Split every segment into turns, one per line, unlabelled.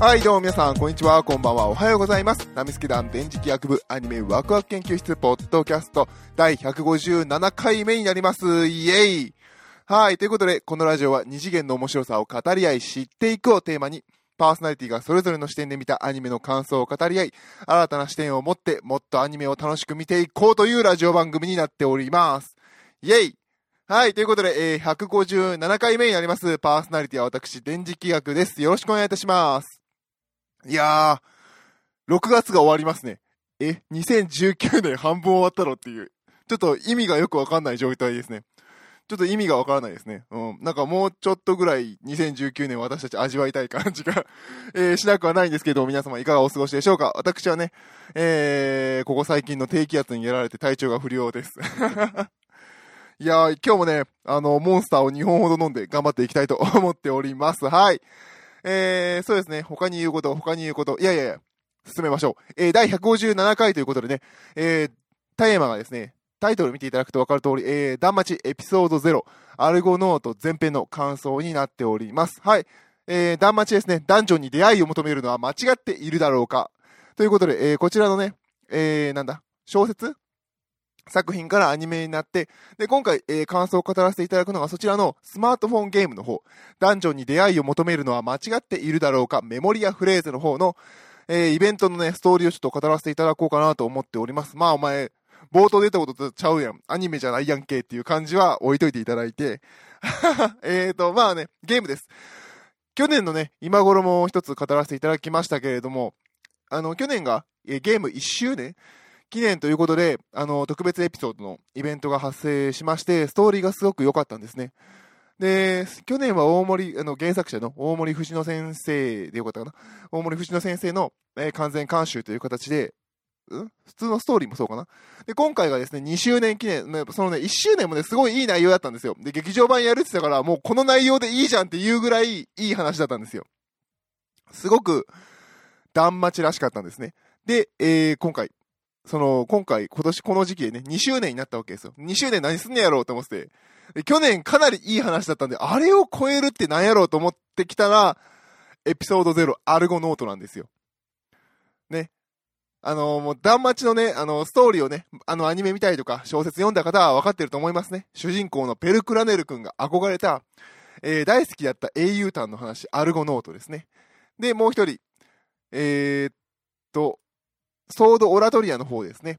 はい、どうも皆さん、こんにちは、こんばんは、おはようございます。ナミスケ団電磁気学部アニメワクワク研究室ポッドキャスト第157回目になります。イエイはい、ということで、このラジオは二次元の面白さを語り合い、知っていくをテーマに、パーソナリティがそれぞれの視点で見たアニメの感想を語り合い、新たな視点を持って、もっとアニメを楽しく見ていこうというラジオ番組になっております。イエイはい、ということで、えー、157回目になります。パーソナリティは私、電磁気学です。よろしくお願いいたします。いやー、6月が終わりますね。え、2019年半分終わったのっていう。ちょっと意味がよくわかんない状態ですね。ちょっと意味がわからないですね。うん。なんかもうちょっとぐらい2019年私たち味わいたい感じが、えーしなくはないんですけど、皆様いかがお過ごしでしょうか私はね、えー、ここ最近の低気圧にやられて体調が不良です。いやー、今日もね、あの、モンスターを2本ほど飲んで頑張っていきたいと思っております。はい。えー、そうですね、他に言うこと、他に言うこと、いやいやいや、進めましょう。えー、第157回ということでね、えー、テーマがですね、タイトル見ていただくと分かる通り、えー、ダンマチエピソード0、アルゴノート前編の感想になっております。はい。えー、ダンマチですね、ダンジョンに出会いを求めるのは間違っているだろうか。ということで、えー、こちらのね、えー、なんだ、小説作品からアニメになって、で、今回、えー感想を語らせていただくのがそちらのスマートフォンゲームの方、ダンジョンに出会いを求めるのは間違っているだろうか、メモリアフレーズの方の、えーイベントのね、ストーリーをちょっと語らせていただこうかなと思っております。まあお前、冒頭出たこととちゃうやん。アニメじゃないやんけっていう感じは置いといていただいて。えーと、まあね、ゲームです。去年のね、今頃も一つ語らせていただきましたけれども、あの、去年が、えーゲーム1周年記念ということで、あの、特別エピソードのイベントが発生しまして、ストーリーがすごく良かったんですね。で、去年は大森、あの、原作者の大森藤野先生でよかったかな大森藤野先生の、えー完全監修という形で、ん？普通のストーリーもそうかなで、今回がですね、2周年記念、ねそのね、1周年もね、すごいいい内容だったんですよ。で、劇場版やるって言ったから、もうこの内容でいいじゃんっていうぐらいいい話だったんですよ。すごく、断末らしかったんですね。で、えー今回、その、今回、今年この時期でね、2周年になったわけですよ。2周年何すんねやろうと思ってて。去年かなりいい話だったんで、あれを超えるって何やろうと思ってきたら、エピソード0、アルゴノートなんですよ。ね。あのもう、断末のね、あのストーリーをね、あの、アニメ見たりとか、小説読んだ方は分かってると思いますね。主人公のペルクラネル君が憧れた、えー大好きだった英雄譚の話、アルゴノートですね。で、もう一人、えーっと、ソードオラトリアの方ですね。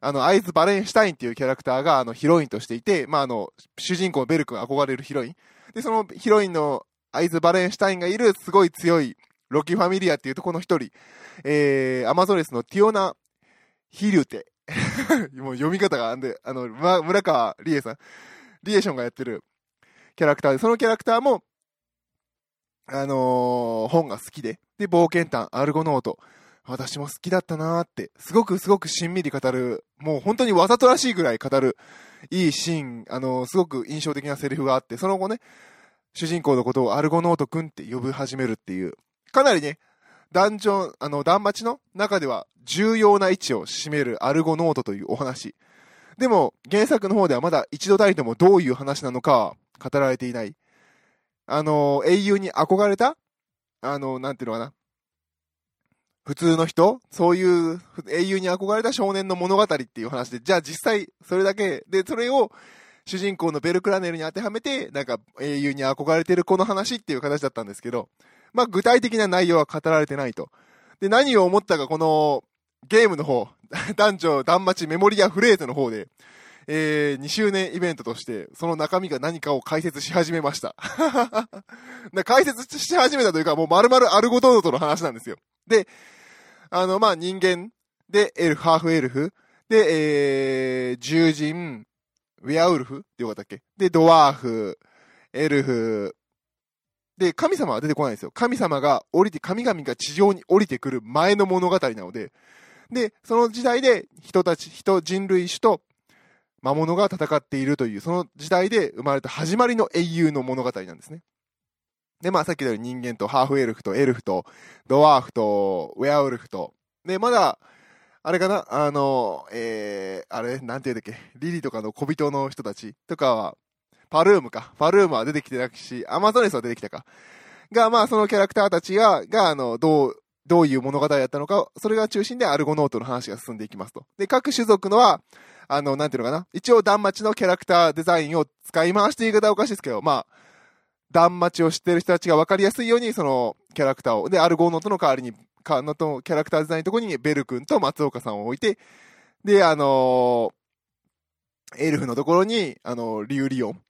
あの、アイズ・ヴァレンシュタインっていうキャラクターが、あの、ヒロインとしていて、まあ、あの、主人公のベル君が憧れるヒロイン。で、そのヒロインのアイズ・ヴァレンシュタインがいる、すごい強い、ロキファミリアっていうとこの一人、えー、アマゾネスのティオナ・ヒリュテ。もう読み方があんで、あの、ま、村川梨衣さん、りえしょんがやってるキャラクターで、そのキャラクターも、あのー本が好きで、で、冒険譚、アルゴノゥト、私も好きだったなーって、すごくすごくしんみり語る、もう本当にわざとらしいぐらい語る、いいシーン、あのすごく印象的なセリフがあって、その後ね、主人公のことをアルゴノートくんって呼び始めるっていう、かなりね、ダンジョン、あの、ダンマチの中では重要な位置を占めるアルゴノートというお話。でも、原作の方ではまだ一度たりともどういう話なのかは語られていない。あの、英雄に憧れたあの、なんていうのかな。普通の人？そういう英雄に憧れた少年の物語っていう話で、じゃあ実際それだけで、それを主人公のベルクラネルに当てはめて、なんか英雄に憧れてるこの話っていう形だったんですけど、まあ具体的な内容は語られてないと。で、何を思ったかこのゲームの方、男女断末メモリアフレーズの方で、えー、2周年イベントとして、その中身が何かを解説し始めました。解説し始めたというか、もう丸々アルゴトートの話なんですよ。で、あの、まあ、人間で、エルフ、ハーフエルフ、で、えー、獣人、ウェアウルフってよかったっけ？で、ドワーフ、エルフ、で、神様は出てこないんですよ。神様が降りて、神々が地上に降りてくる前の物語なので、で、その時代で人たち、人、人類種と魔物が戦っているという、その時代で生まれた始まりの英雄の物語なんですね。で、まあさっき言ったように人間とハーフエルフとエルフとドワーフとウェアウルフと、で、まだ、あれかな？あの、えー、あれ、なんて言うんだっけ？リリとかの小人の人たちとかは、パルームか。パルームは出てきてなくし、アマゾネスは出てきたか。が、まあ、そのキャラクターたちが、が、あの、どう、どういう物語だったのか、それが中心でアルゴノートの話が進んでいきますと。で、各種族のは、あの、なんていうのかな？一応、断末のキャラクターデザインを使い回して言い方はおかしいですけど、まあ、断末を知ってる人たちが分かりやすいように、その、キャラクターを、で、アルゴノートの代わりに、かのと、キャラクターデザインのところにベル君と松岡さんを置いて、で、あのー、エルフのところに、あのー、リュウリオン。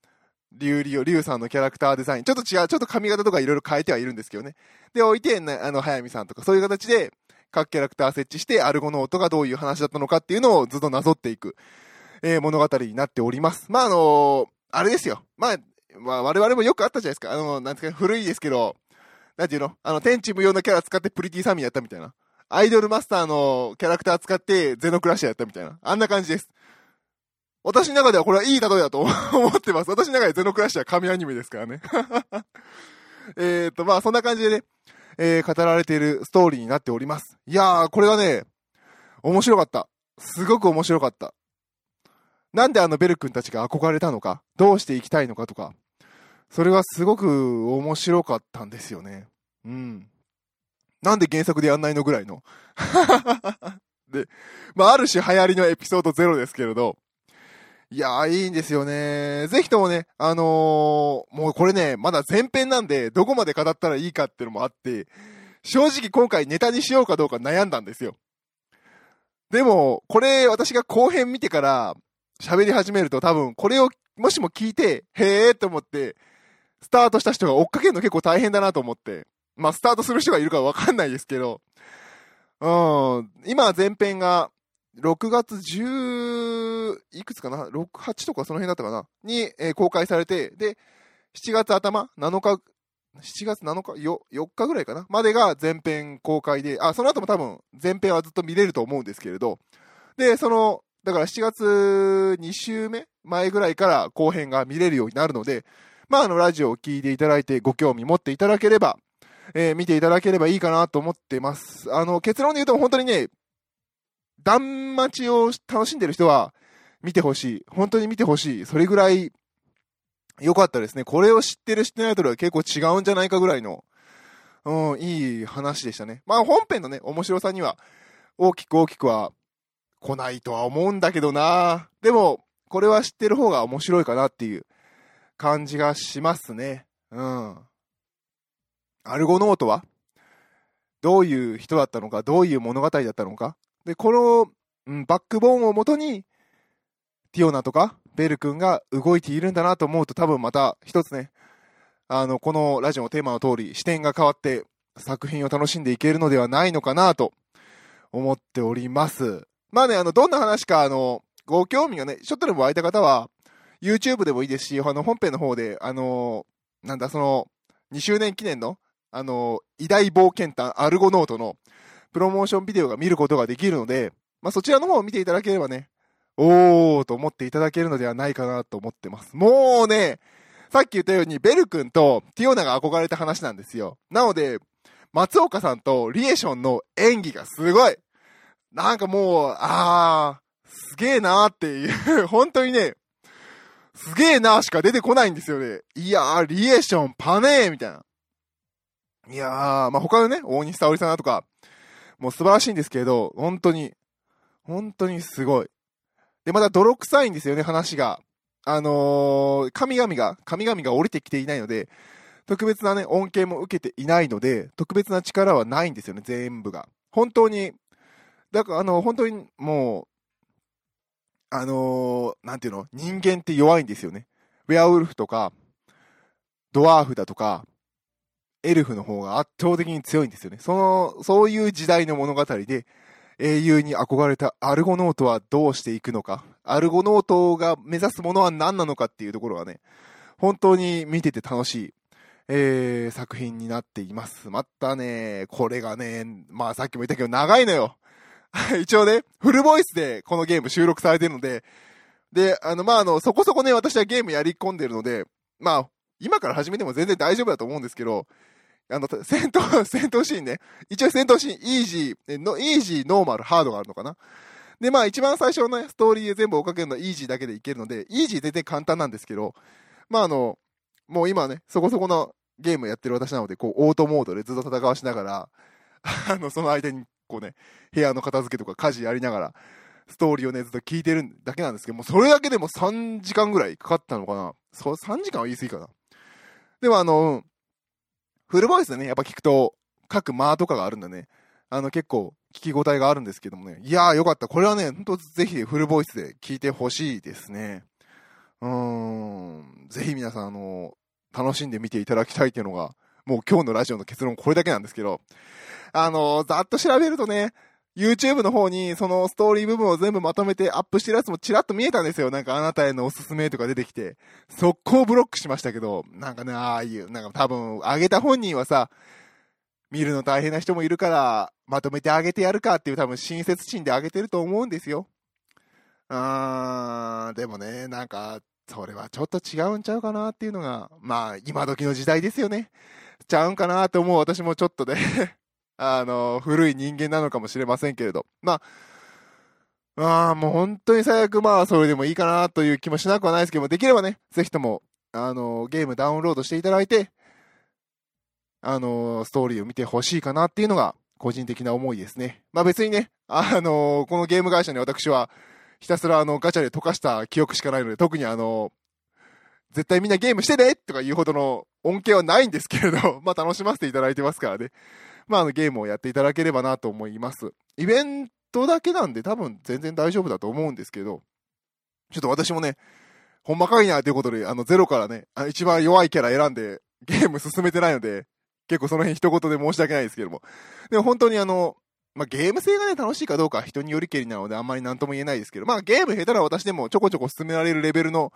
リュウリオ、リュウさんのキャラクターデザイン。ちょっと違う、ちょっと髪型とかいろいろ変えてはいるんですけどね。で、置いて、あの、早見さんとか、そういう形で、各キャラクター設置して、アルゴノートがどういう話だったのかっていうのをずっとなぞっていく、えー、物語になっております。まあ、あのー、あれですよ。まあ、まあ、我々もよくあったじゃないですか。あの、なんですか、古いですけど、なんていうの？あの、天地無用のキャラ使ってプリティサミーやったみたいな。アイドルマスターのキャラクター使ってゼノクラッシャーやったみたいな。あんな感じです。私の中ではこれはいい例えだと思 ってます。私の中でゼノクラッシャー神アニメですからね。えっと、まあそんな感じでね、えー、語られているストーリーになっております。いやー、これがね、面白かった。すごく面白かった。なんであのベル君たちが憧れたのか、どうしていきたいのかとか、それがすごく面白かったんですよね。うん。なんで原作でやんないのぐらいの。で、まあ、ある種流行りのエピソードゼロですけれど、いやー、いいんですよね。ぜひともね、あのー、もうこれね、まだ前編なんで、どこまで語ったらいいかっていうのもあって、正直今回ネタにしようかどうか悩んだんですよ。でも、これ私が後編見てから喋り始めると多分、これをもしも聞いて、へーって思って、スタートした人が追っかけるの結構大変だなと思って、まあ、スタートする人がいるかわかんないですけど、うん、今前編が、6月10、いくつかな ?6、8とかその辺だったかな？に、えー、公開されて、で、7月頭 ?7 日、7月7日？よ、4日ぐらいかな？までが前編公開で、あ、その後も多分前編はずっと見れると思うんですけれど、で、その、だから7月2週目？前ぐらいから後編が見れるようになるので、まあ、あの、ラジオを聴いていただいてご興味持っていただければ、えー、見ていただければいいかなと思ってます。あの、結論で言うと本当にね、断末を楽しんでる人は見てほしい。本当に見てほしい。それぐらい良かったですね。これを知ってる知ってないとは結構違うんじゃないかぐらいの、うん、いい話でしたね。まあ本編のね、面白さには大きく大きくは来ないとは思うんだけどなでも、これは知ってる方が面白いかなっていう感じがしますね。うん。アルゴノートは？どういう人だったのか、どういう物語だったのか？で、この、うん、バックボーンをもとに、ティオナとかベル君が動いているんだなと思うと多分また一つね、あの、このラジオのテーマの通り視点が変わって作品を楽しんでいけるのではないのかなと思っております。まあね、あの、どんな話か、あの、ご興味がね、ちょっとでも湧いた方は、YouTube でもいいですし、あの、本編の方で、あの、なんだ、その、2周年記念の、あの、偉大冒険探アルゴノートのプロモーションビデオが見ることができるので、まあ、そちらの方を見ていただければね、おーと思っていただけるのではないかなと思ってます。もうね、さっき言ったように、ベル君とティオナが憧れた話なんですよ。なので、松岡さんとリエーションの演技がすごいなんかもう、あー、すげえなーっていう、本当にね、すげえなーしか出てこないんですよね。いやー、リエーションパネーみたいな。いやー、まあ、他のね、大西沙織さんだとか、もう素晴らしいんですけど、本当に、本当にすごい。で、また泥臭いんですよね、話が。あのー、神々が、神々が降りてきていないので、特別なね、恩恵も受けていないので、特別な力はないんですよね、全部が。本当に、だから、あの、本当にもう、あのー、なんていうの、人間って弱いんですよね。ウェアウルフとか、ドワーフだとか、エルフの方が圧倒的に強いんですよね。その、そういう時代の物語で、英雄に憧れたアルゴノートはどうしていくのか、アルゴノートが目指すものは何なのかっていうところはね、本当に見てて楽しい、えー、作品になっています。またね、これがね、まあさっきも言ったけど長いのよ。一応ね、フルボイスでこのゲーム収録されてるので、で、あの、まあ、あの、そこそこね、私はゲームやり込んでるので、まあ、今から始めても全然大丈夫だと思うんですけど、あの、戦闘、戦闘シーンね。一応戦闘シーン、イージー、の、イージー、ノーマル、ハードがあるのかな。で、まあ一番最初のね、ストーリーで全部追っかけるのはイージーだけでいけるので、イージー全然簡単なんですけど、まああの、もう今ね、そこそこのゲームやってる私なので、こう、オートモードでずっと戦わしながら、あの、その間に、こうね、部屋の片付けとか家事やりながら、ストーリーをね、ずっと聞いてるだけなんですけども、それだけでも3時間ぐらいかかったのかなそう、3時間は言い過ぎかな。でもあの、フルボイスでね、やっぱ聞くと、各間とかがあるんだね。あの、結構、聞き応えがあるんですけどもね。いやーよかった。これはね、ほんとぜひフルボイスで聞いてほしいですね。うーん。ぜひ皆さん、あの、楽しんで見ていただきたいっていうのが、もう今日のラジオの結論これだけなんですけど、あの、ざっと調べるとね、YouTube の方にそのストーリー部分を全部まとめてアップしてるやつもチラッと見えたんですよ。なんかあなたへのおすすめとか出てきて。速攻ブロックしましたけど、なんかね、ああいう、なんか多分、あげた本人はさ、見るの大変な人もいるから、まとめてあげてやるかっていう多分親切心であげてると思うんですよ。あー、でもね、なんか、それはちょっと違うんちゃうかなっていうのが、まあ、今時の時代ですよね。ちゃうんかなと思う私もちょっとね あの、古い人間なのかもしれませんけれど。まあ、ああ、もう本当に最悪まあ、それでもいいかなという気もしなくはないですけども、できればね、ぜひとも、あの、ゲームダウンロードしていただいて、あの、ストーリーを見てほしいかなっていうのが、個人的な思いですね。まあ別にね、あの、このゲーム会社に私は、ひたすらあの、ガチャで溶かした記憶しかないので、特にあの、絶対みんなゲームしてねとか言うほどの恩恵はないんですけれど、まあ楽しませていただいてますからね。まあ、あのゲームをやっていただければなと思います。イベントだけなんで多分全然大丈夫だと思うんですけど、ちょっと私もね、ほんまかいなということで、あの、ゼロからね、一番弱いキャラ選んでゲーム進めてないので、結構その辺一言で申し訳ないですけども。でも本当にあの、まあ、ゲーム性がね、楽しいかどうか人によりけりなのであんまりなんとも言えないですけど、まあ、ゲーム下手な私でもちょこちょこ進められるレベルの、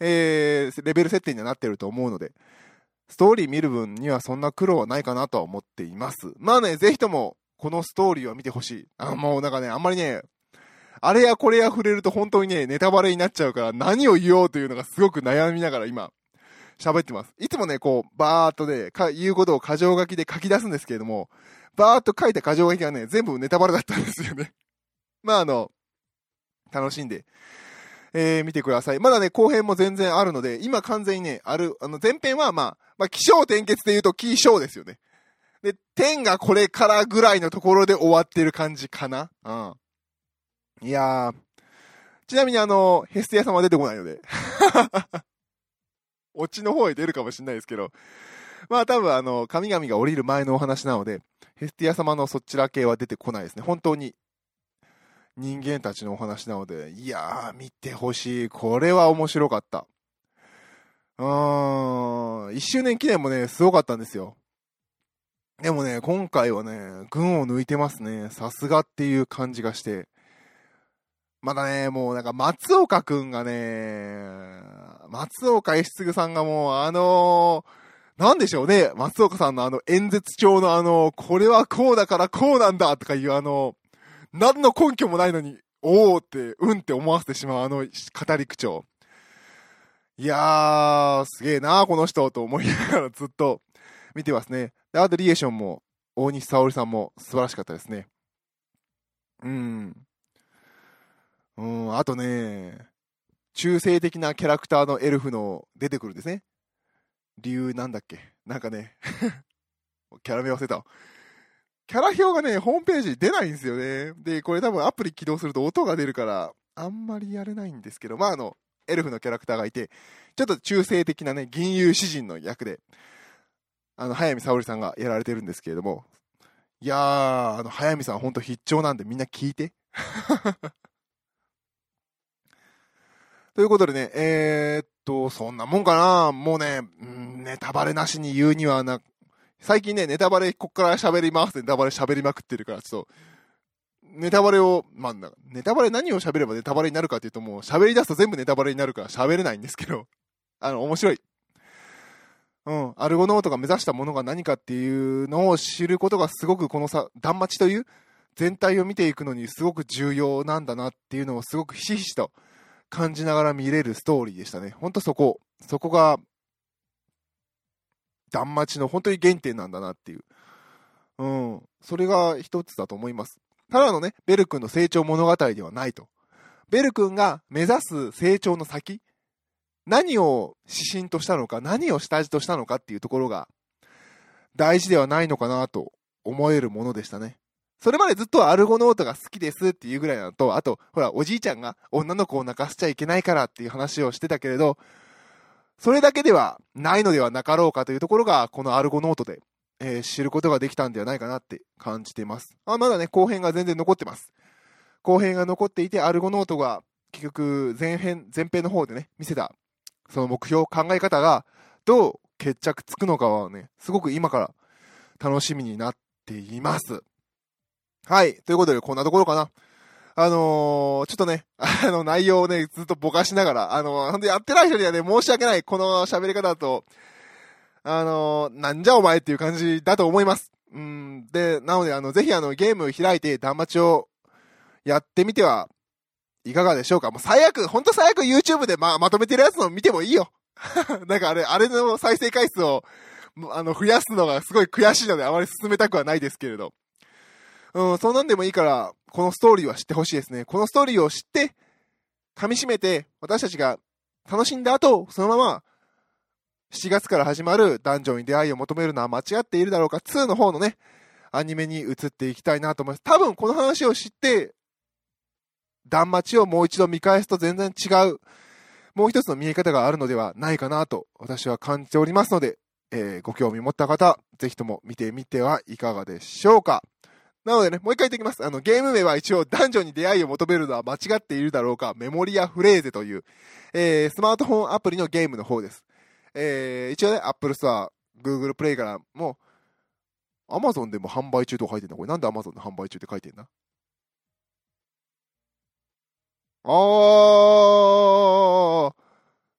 えー、レベル設定にはなってると思うので、ストーリー見る分にはそんな苦労はないかなとは思っています。まあね、ぜひとも、このストーリーを見てほしい。あ、もうなんかね、あんまりね、あれやこれや触れると本当にね、ネタバレになっちゃうから何を言おうというのがすごく悩みながら今、喋ってます。いつもね、こう、バーっとね、言うことを箇条書きで書き出すんですけれども、バーっと書いた箇条書きがね、全部ネタバレだったんですよね。まああの、楽しんでえー、見てください。まだね、後編も全然あるので、今完全にね、ある、あの、前編はまあ、まあ、気象転結で言うと気象ですよね。で、天がこれからぐらいのところで終わってる感じかなうん。いやー、ちなみにあの、ヘスティア様は出てこないので。オチの方へ出るかもしれないですけど、まあ多分あの、神々が降りる前のお話なので、ヘスティア様のそちら系は出てこないですね。本当に人間たちのお話なので、いやー、見てほしい。これは面白かった。うーん、一周年記念もね、すごかったんですよ。でもね、今回はね、群を抜いてますね。さすがっていう感じがして。まだね、もうなんか松岡くんがね、松岡江次さんがもうあのー、なんでしょうね、松岡さんのあの演説帳のあの、これはこうだからこうなんだとかいうあの、何の根拠もないのに、おーって、うんって思わせてしまうあの語り口調。いやー、すげえなー、この人、と思いながらずっと見てますね。で、アートリエーションも、大西沙織さんも素晴らしかったですね。うん。うん、あとね、中性的なキャラクターのエルフの出てくるんですね。理由なんだっけ？なんかね キャラ名忘れた。キャラ表がね、ホームページ出ないんですよね。で、これ多分アプリ起動すると音が出るから、あんまりやれないんですけど、まああの、エルフのキャラクターがいて、ちょっと中性的なね、銀融詩人の役で、あの、早見沙織さんがやられてるんですけれども、いやー、あの、早見さんほんと必聴なんでみんな聞いて。ということでね、えー、っと、そんなもんかなもうね、ネタバレなしに言うにはな、最近ね、ネタバレ、こっから喋りますネタバレ喋りまくってるから、ちょっと、ネタバレを、まあ、ネタバレ何を喋ればネタバレになるかっていうともう喋り出すと全部ネタバレになるから喋れないんですけど、あの、面白い。うん、アルゴノートが目指したものが何かっていうのを知ることがすごくこのさ、断末という全体を見ていくのにすごく重要なんだなっていうのをすごくひしひしと感じながら見れるストーリーでしたね。ほんとそこ、そこが断末の本当に原点なんだなっていう。うん。それが一つだと思います。ただのね、ベル君の成長物語ではないと。ベル君が目指す成長の先何を指針としたのか、何を下地としたのかっていうところが大事ではないのかなと思えるものでしたね。それまでずっとアルゴノートが好きですっていうぐらいなのと、あと、ほら、おじいちゃんが女の子を泣かせちゃいけないからっていう話をしてたけれど、それだけではないのではなかろうかというところが、このアルゴノートで、えー、知ることができたんではないかなって感じています。あ、まだね、後編が全然残ってます。後編が残っていて、アルゴノートが結局前編、前編の方でね、見せた、その目標、考え方が、どう決着つくのかはね、すごく今から楽しみになっています。はい。ということで、こんなところかな。あのー、ちょっとね、あの、内容をね、ずっとぼかしながら、あのー、ほんとやってない人にはね、申し訳ない。この喋り方だと、あのー、なんじゃお前っていう感じだと思います。うん。で、なので、あの、ぜひあの、ゲーム開いて、断末をやってみてはいかがでしょうか。もう最悪、ほんと最悪 YouTube でま、まとめてるやつの見てもいいよ。なんかあれ、あれの再生回数を、あの、増やすのがすごい悔しいのであまり進めたくはないですけれど。うん、そんなんでもいいから、このストーリーは知ってほしいですね。このストーリーを知って、噛み締めて、私たちが楽しんだ後、そのまま、7月から始まるダンジョンに出会いを求めるのは間違っているだろうか、2の方のね、アニメに移っていきたいなと思います。多分この話を知って、断末をもう一度見返すと全然違う、もう一つの見え方があるのではないかなと私は感じておりますので、えー、ご興味持った方、ぜひとも見てみてはいかがでしょうか。なのでね、もう一回言っておきます。あの、ゲーム名は一応、男女に出会いを求めるのは間違っているだろうか、メモリアフレーゼという、えー、スマートフォンアプリのゲームの方です。えー、一応ね、Apple Store、Google Play からも、Amazon でも販売中と書いてんだ。これなんで Amazon で販売中って書いてんだ？あー、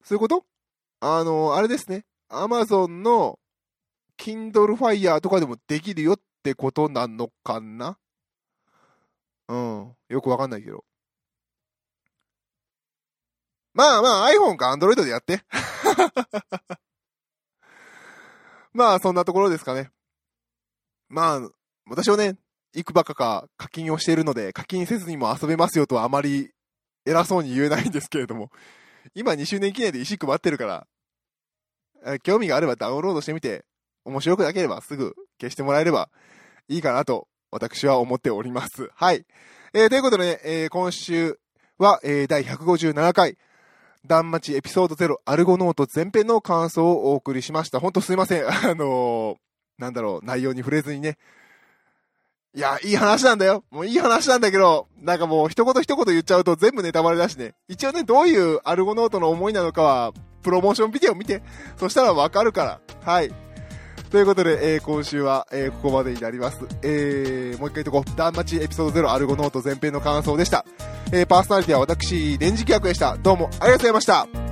そういうこと？あの、あれですね。Amazon の Kindle Fire とかでもできるよっってことなのかな？うん。よくわかんないけど。まあまあ iPhone か Android でやって。まあそんなところですかね。まあ、私はね、いくばかか課金をしているので、課金せずにも遊べますよとはあまり偉そうに言えないんですけれども、今2周年記念で石配ってるから、興味があればダウンロードしてみて、面白くなければすぐ消してもらえればいいかなと、私は思っております。はい。えー、ということでね、えー、今週は、えー、第157回、断末エピソード0アルゴノート前編の感想をお送りしました。ほんとすいません。あのー、なんだろう、内容に触れずにね、いや、いい話なんだよ。もういい話なんだけど、なんかもう一言一言言っちゃうと全部ネタバレだしね。一応ね、どういうアルゴノートの思いなのかは、プロモーションビデオ見て、そしたらわかるから。はい。ということで、えー、今週は、えー、ここまでになります。えー、もう一回言っとこう。ダンマチエピソード0アルゴノート前編の感想でした。えー、パーソナリティは私、電磁気役でした。どうもありがとうございました。